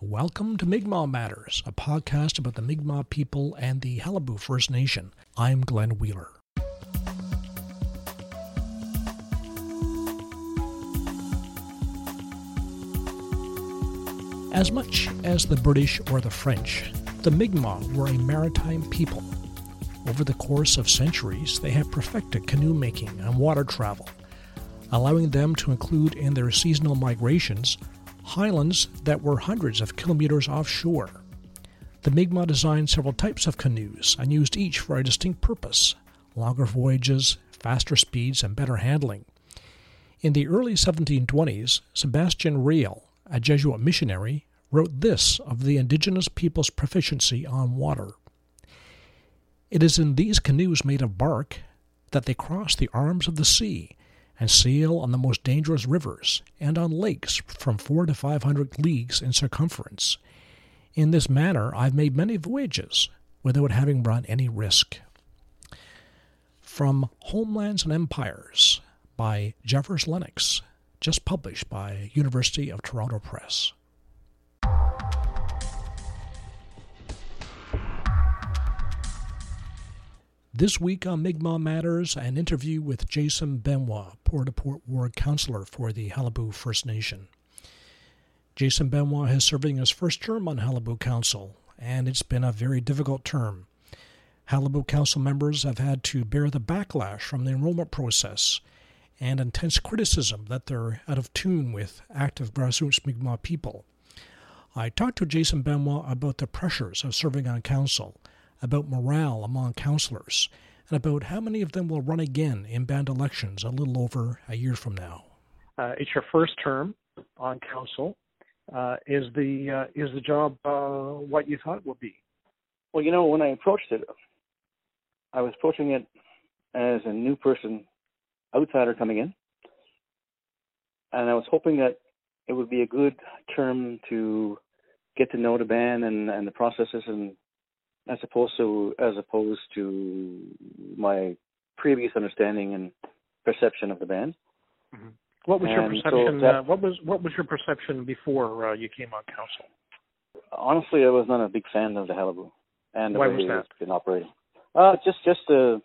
Welcome to Mi'kmaq Matters, a podcast about the Mi'kmaq people and the Qalipu First Nation. I'm Glenn Wheeler. As much as the British or the French, the Mi'kmaq were a maritime people. Over the course of centuries, they have perfected canoe making and water travel, allowing them to include in their seasonal migrations highlands that were hundreds of kilometers offshore. The Mi'kmaq designed several types of canoes and used each for a distinct purpose longer voyages, faster speeds, and better handling. In the early 1720s, Sebastian Rale, a Jesuit missionary, wrote this of the indigenous people's proficiency on water. It is in these canoes made of bark that they cross the arms of the sea and sail on the most dangerous rivers and on lakes from four to five hundred leagues in circumference. In this manner, I've made many voyages without having run any risk. From Homelands and Empires by Jeffers Lennox, just published by University of Toronto Press. This week on Mi'kmaq Matters, an interview with Jason Benoit, Port au Port Ward Councillor for the Qalipu First Nation. Jason Benoit is serving his first term on Qalipu Council, and it's been a very difficult term. Qalipu Council members have had to bear the backlash from the enrollment process and intense criticism that they're out of tune with active grassroots Mi'kmaq people. I talked to Jason Benoit about the pressures of serving on council about morale among councillors, and about how many of them will run again in band elections a little over a year from now. Uh, it's your first term on council. Uh, is the uh, is the job uh, what you thought it would be? Well, you know, when I approached it, I was approaching it as a new person, outsider coming in, and I was hoping that it would be a good term to get to know the band and, and the processes and as opposed to as opposed to my previous understanding and perception of the band. Mm-hmm. What was and your perception? So that, uh, what was what was your perception before uh, you came on council? Honestly, I was not a big fan of the Qalipu and the Why way was that? it's been operating. Uh, just just the,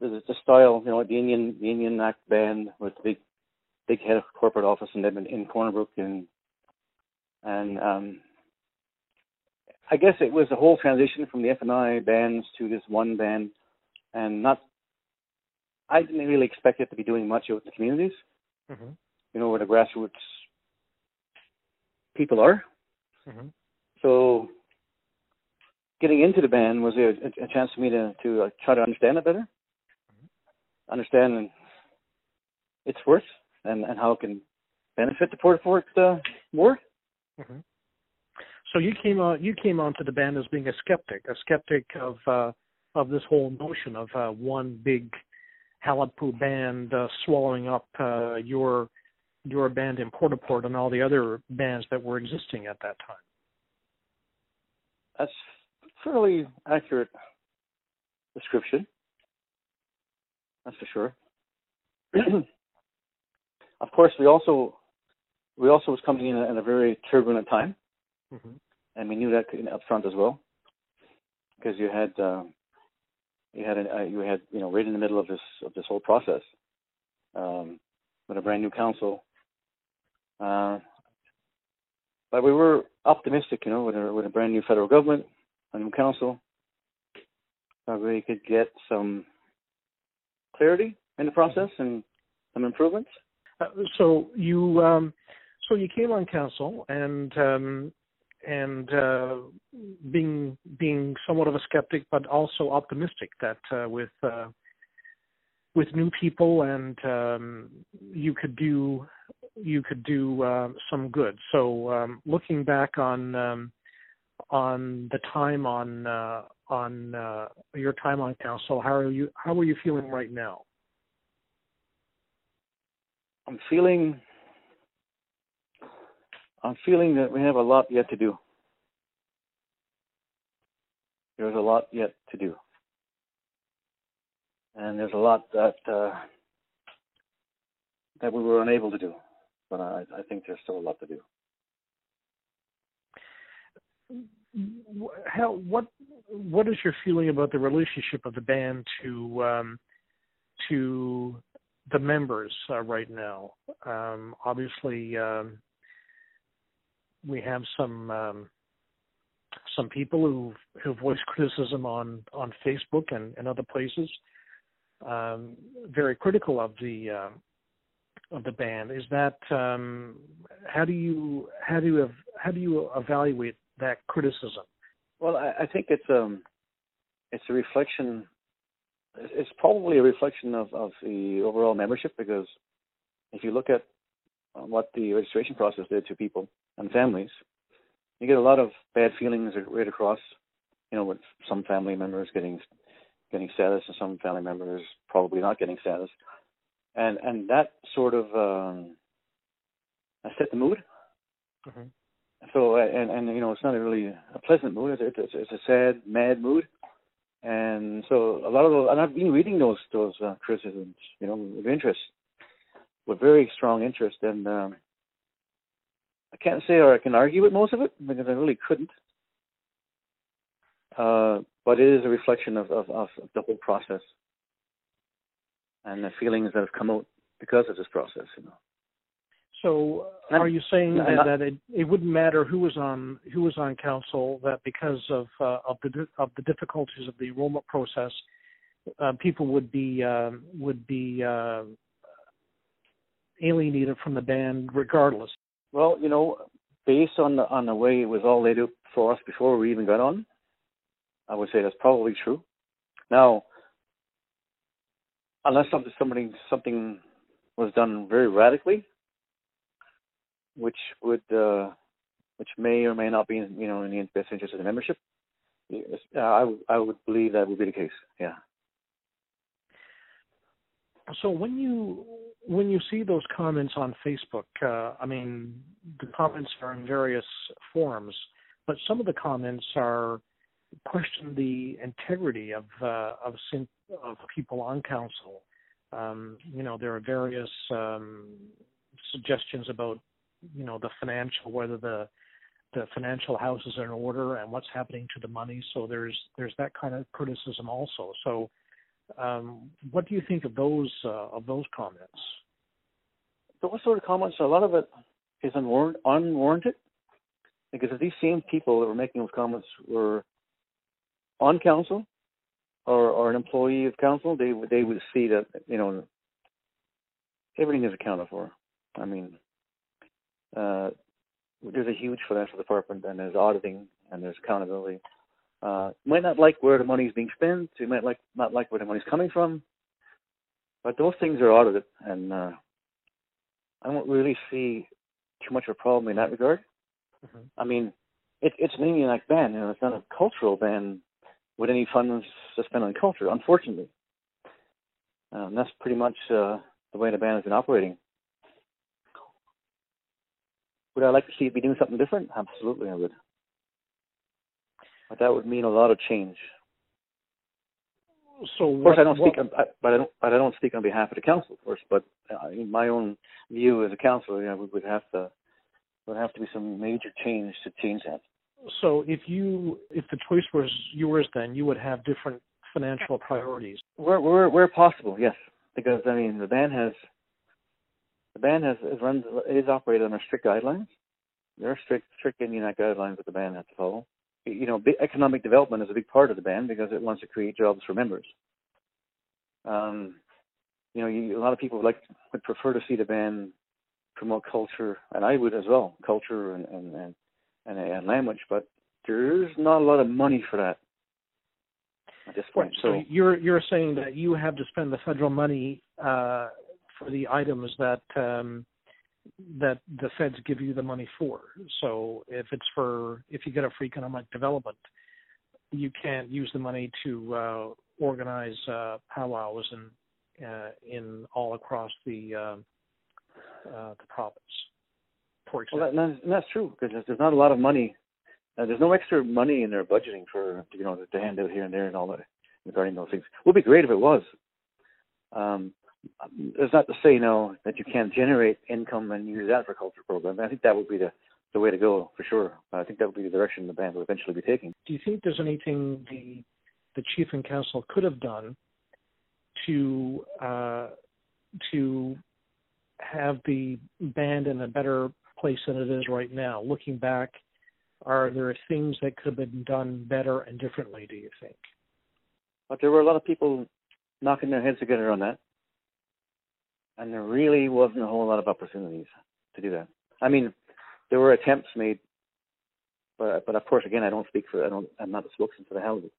the the style, you know, the Indian the Indian act band with the big big head of corporate office in in Corner Brook and and um I guess it was a whole transition from the FNI bands to this one band, and not. I didn't really expect it to be doing much with the communities. Mm-hmm. You know where the grassroots people are. Mm-hmm. So, getting into the band was a, a chance for me to to uh, try to understand it better, mm-hmm. understand its worth and and how it can benefit the Port Fort uh, more. Mm-hmm. So you came on you came onto the band as being a skeptic, a skeptic of uh, of this whole notion of uh, one big Qalipu band uh, swallowing up uh, your your band in Port Port and all the other bands that were existing at that time. That's fairly accurate description. That's for sure. of course, we also we also was coming in at a very turbulent time. Mm-hmm. And we knew that up front as well, because you had uh, you had a, uh, you had you know right in the middle of this of this whole process um, with a brand new council. Uh, but we were optimistic, you know, with a with a brand new federal government, a new council, that we could get some clarity in the process and some improvements. Uh, so you um, so you came on council, and um, and uh, being being somewhat of a skeptic, but also optimistic that uh, with uh, with new people and um, you could do you could do uh, some good. So um, looking back on um, on the time on uh, on uh, your time on council, how are you how are you feeling right now? I'm feeling I'm feeling that we have a lot yet to do. There's a lot yet to do. And there's a lot that uh, that we were unable to do. But I, I think there's still a lot to do. how what what is your feeling about the relationship of the band to um, to the members uh, right now? Um, obviously, um, we have some um, some people who who voice criticism on on Facebook and, and other places, um, very critical of the uh, of the band. Is that um, how do you how do you how do you evaluate that criticism? Well, I, I think it's um it's a reflection. It's probably a reflection of of the overall membership because if you look at what the registration process did to people and families, you get a lot of bad feelings right across. You know, with some family members getting getting status and some family members probably not getting status, and and that sort of um, I set the mood. Mm-hmm. So and and you know it's not a really a pleasant mood. It's it's, it's a sad, mad mood. And so a lot of those, and I've been reading those those uh, criticisms, you know, with interest, with very strong interest, and um, I can't say or I can argue with most of it because I really couldn't. Uh, but it is a reflection of, of, of the whole process and the feelings that have come out because of this process, you know. So, are you saying that, not, that it, it wouldn't matter who was on who was on council? That because of uh, of the of the difficulties of the enrollment process, uh, people would be uh, would be uh, alienated from the band regardless. Well, you know, based on the on the way it was all laid out for us before we even got on, I would say that's probably true. Now, unless something something something was done very radically, which would uh, which may or may not be in, you know in the best interest of the membership, uh, I I would believe that would be the case. Yeah. So when you when you see those comments on Facebook, uh, I mean, the comments are in various forms, but some of the comments are question the integrity of uh, of of people on council. Um, you know, there are various um, suggestions about you know the financial whether the the financial houses are in order and what's happening to the money. So there's there's that kind of criticism also. So um, what do you think of those uh, of those comments? Those sort of comments, a lot of it is unwarrant, unwarranted, because if these same people that were making those comments were on council or, or an employee of council, they they would see that you know everything is accounted for. I mean, uh, there's a huge financial department, and there's auditing, and there's accountability uh, might not like where the money is being spent. You might like not like where the money is coming from. But those things are audited, and uh, I don't really see too much of a problem in that regard. Mm-hmm. I mean, it, it's an Indian ban. You know, it's not a cultural ban with any funds to spend on culture, unfortunately. Um, that's pretty much uh, the way the band has been operating. Would I like to see it be doing something different? Absolutely, I would. But that would mean a lot of change. So of course, what, I don't speak, what, on, but I don't, but I don't speak on behalf of the council, of course. But uh, in my own view as a councillor, you know, we would have to, would have to be some major change to change that. So if you, if the choice was yours, then you would have different financial priorities. Where, where, where possible, yes, because I mean the band has, the band has is runs is operated under strict guidelines. There are strict strict Indian guidelines that the band has to follow you know, economic development is a big part of the band because it wants to create jobs for members. Um, you know, you, a lot of people would like would prefer to see the band promote culture, and I would as well, culture and and and, and, and language. But there's not a lot of money for that at this point. Right. So, so you're you're saying that you have to spend the federal money uh, for the items that um, that the feds give you the money for. So if it's for if you get a for economic development, you can't use the money to uh, organize uh, powwows in uh, in all across the uh, uh, the province. For example, well, that, that's true because there's not a lot of money. Uh, there's no extra money in their budgeting for you know to hand out here and there and all that regarding those things. It would be great if it was. Um, it's not to say no that you can't generate income and use that for culture programs. I think that would be the the way to go for sure. I think that would be the direction the band will eventually be taking. Do you think there's anything the the chief and council could have done to uh, to have the band in a better place than it is right now? Looking back, are there things that could have been done better and differently? Do you think? But there were a lot of people knocking their heads together on that, and there really wasn't a whole lot of opportunities to do that. I mean, there were attempts made, but but of course, again, I don't speak for I don't I'm not the spokesman for the Qalipu.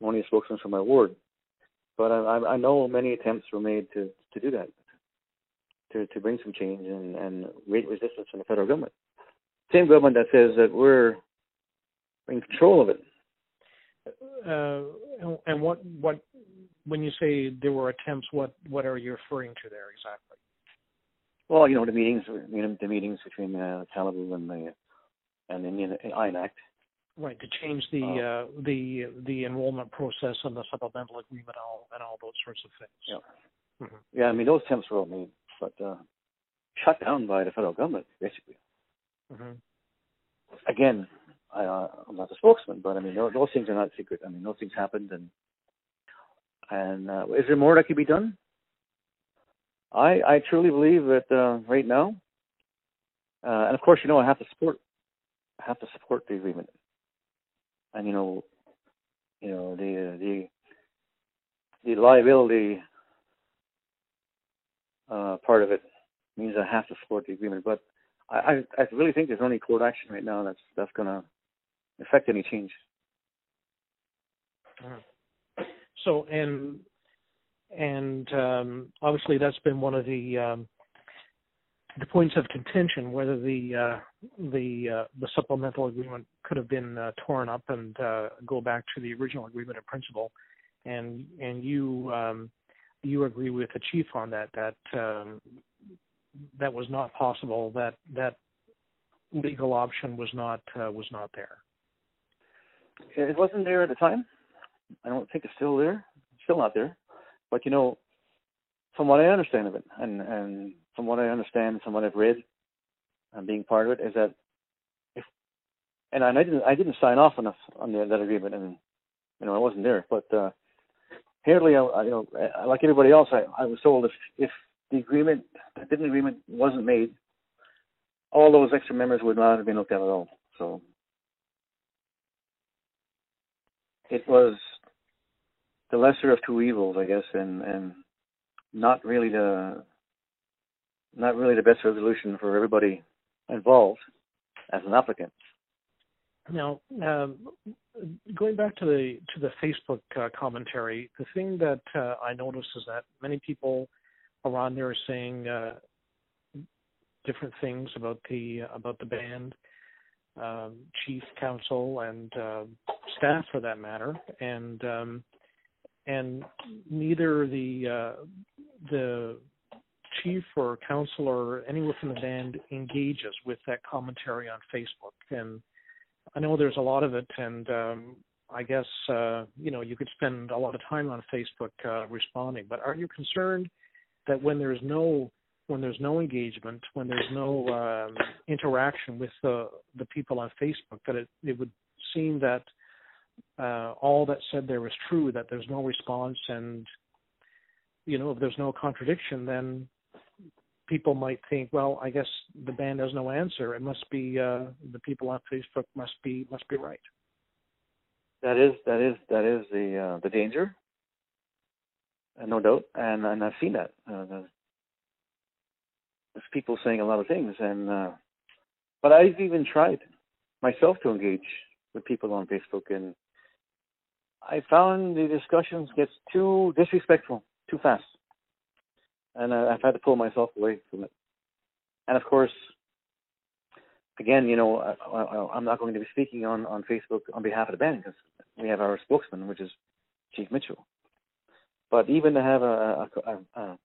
I'm only a spokesman for my ward. But I, I know many attempts were made to to do that, to to bring some change and and great resistance from the federal government. Same government that says that we're in control of it. Uh, and what what when you say there were attempts, what what are you referring to there exactly? Well, you know the meetings, you know, the meetings between uh, Qalipu and the and the Indian INAC. Right to change the uh, uh, the the enrollment process and the supplemental agreement and all and all those sorts of things. Yeah, mm-hmm. yeah. I mean those attempts were all made, but uh, shut down by the federal government basically. Mm-hmm. Again, I, uh, I'm not a spokesman, but I mean those, those things are not secret. I mean those things happened, and and uh, is there more that could be done? I I truly believe that uh, right now, uh, and of course, you know, I have to support I have to support the agreement, and you know, you know the the the liability uh, part of it means I have to support the agreement. But I, I, I really think there's only court action right now that's that's going to affect any change. Uh-huh. So, and and um, obviously that's been one of the um, the points of contention whether the uh, the uh, the supplemental agreement could have been uh, torn up and uh, go back to the original agreement in principle, and and you um, you agree with the chief on that that um, that was not possible that that legal option was not uh, was not there. It wasn't there at the time. I don't think it's still there. still not there. But you know, from what I understand of it, and and from what I understand, and from what I've read, and being part of it, is that if and I didn't I didn't sign off the, on the, that agreement, and you know I wasn't there, but uh, apparently, I, you know, like everybody else, I, I was told if if the agreement, if the agreement wasn't made, all those extra members would not have been looked at at all. So it was the lesser of two evils, I guess, and and not really the not really the best resolution for everybody involved as an applicant. Now, um, going back to the to the Facebook uh, commentary, the thing that uh, I noticed is that many people around there are saying uh, different things about the about the band, um, chief counsel, and uh, staff for that matter, and um, and neither the uh, the chief or council or anyone from the band engages with that commentary on Facebook. And I know there's a lot of it, and um, I guess uh, you know you could spend a lot of time on Facebook uh, responding. But are you concerned that when there's no when there's no engagement, when there's no um, interaction with the the people on Facebook, that it it would seem that uh, all that said there was true, that there's no response, and you know if there's no contradiction, then people might think, well, I guess the band has no answer. It must be uh, the people on Facebook must be must be right. That is that is that is the uh, the danger, and no doubt, and and I've seen that. Uh, the, there's people saying a lot of things, and uh, but I've even tried myself to engage with people on Facebook, and I found the discussions gets too disrespectful too fast, and uh, I've had to pull myself away from it. And of course, again, you know, I, am not going to be speaking on on Facebook on behalf of the band because we have our spokesman, which is Chief Mitchell. But even to have a a, a,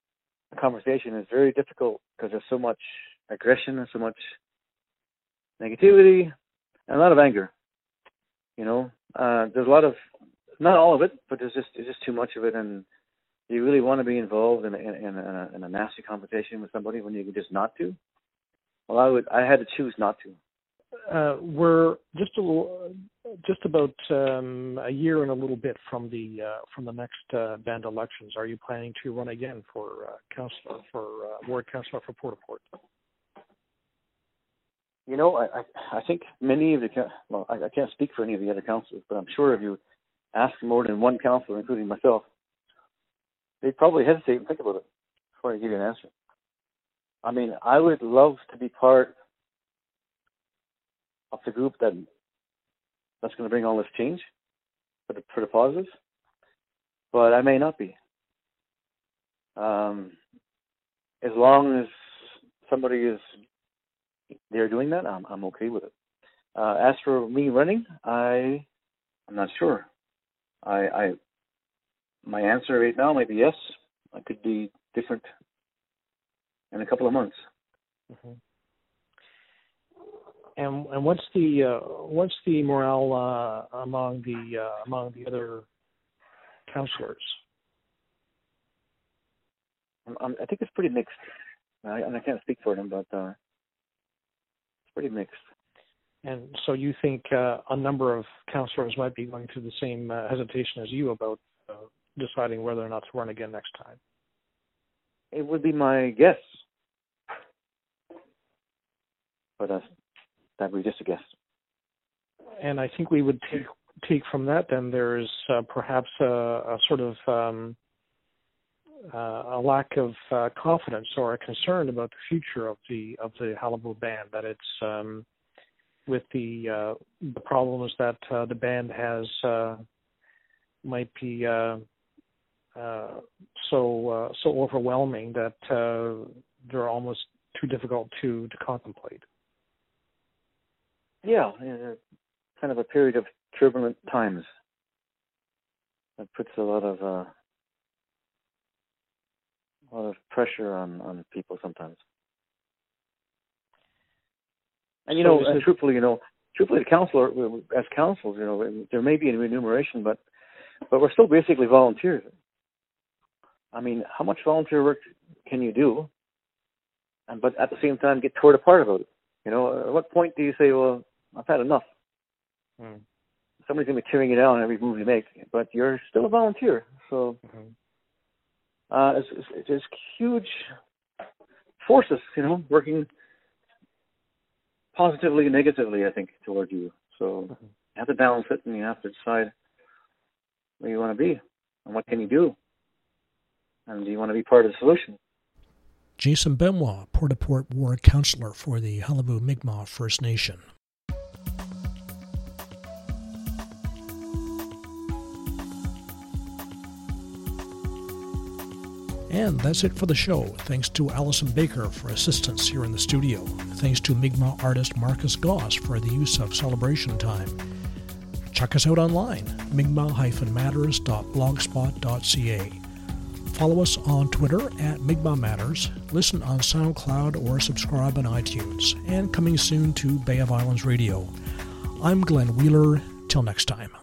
a conversation is very difficult because there's so much aggression and so much negativity and a lot of anger. You know, uh, there's a lot of not all of it, but there's just there's just too much of it, and you really want to be involved in, in, in, a, in a nasty conversation with somebody when you can just not to. Well, I would I had to choose not to, uh, we're just a little, just about um, a year and a little bit from the uh, from the next uh, band elections. Are you planning to run again for uh, councillor for uh, ward councillor for Port Port? You know, I, I I think many of the well, I, I can't speak for any of the other councillors, but I'm sure if you ask more than one councillor, including myself, they'd probably hesitate and think about it before I give you an answer. I mean, I would love to be part of the group that that's going to bring all this change for the for the positive, but I may not be. Um, as long as somebody is they're doing that, I'm I'm okay with it. Uh, as for me running, I I'm not sure. I I my answer right now might be yes. I could be different in a couple of months. Mm-hmm. And and what's the uh, what's the morale uh, among the uh, among the other counselors? I think it's pretty mixed, I, and I can't speak for them, but uh, it's pretty mixed. And so you think uh, a number of counselors might be going through the same uh, hesitation as you about uh, deciding whether or not to run again next time? It would be my guess, but uh, that would be just a guess. And I think we would take take from that then there's uh, perhaps a, a, sort of um, uh, a lack of uh, confidence or a concern about the future of the of the Qalipu band that it's um, with the uh, the problems that uh, the band has uh, might be uh, uh, so uh, so overwhelming that uh, they're almost too difficult to to contemplate. Yeah, kind of a period of turbulent times that puts a lot of uh, a lot of pressure on on people sometimes. And you so know, and truthfully, you know, truthfully, the counselor as councils, you know, there may be a remuneration, but but we're still basically volunteers. I mean, how much volunteer work can you do? And but at the same time, get torn apart about it. You know, at what point do you say, "Well, I've had enough"? Hmm. Somebody's gonna be tearing you down every move you make, but you're still a volunteer. So mm-hmm. uh, it's, it's, it's huge forces, you know, working positively and negatively, I think, toward you. So mm-hmm. you have to balance it, and you have to decide where you want to be and what can you do, and do you want to be part of the solution. Jason Benoit, Port au Port War Councillor for the Qalipu Mi'kmaq First Nation. And that's it for the show. Thanks to Allison Baker for assistance here in the studio. Thanks to Mi'kmaq artist Marcus Goss for the use of celebration time. Check us out online, mi'kmaq-matters.blogspot.ca. Follow us on Twitter at Mi'kmaq Matters, listen on SoundCloud or subscribe on iTunes, and coming soon to Bay of Islands Radio. I'm Glenn Wheeler. Till next time.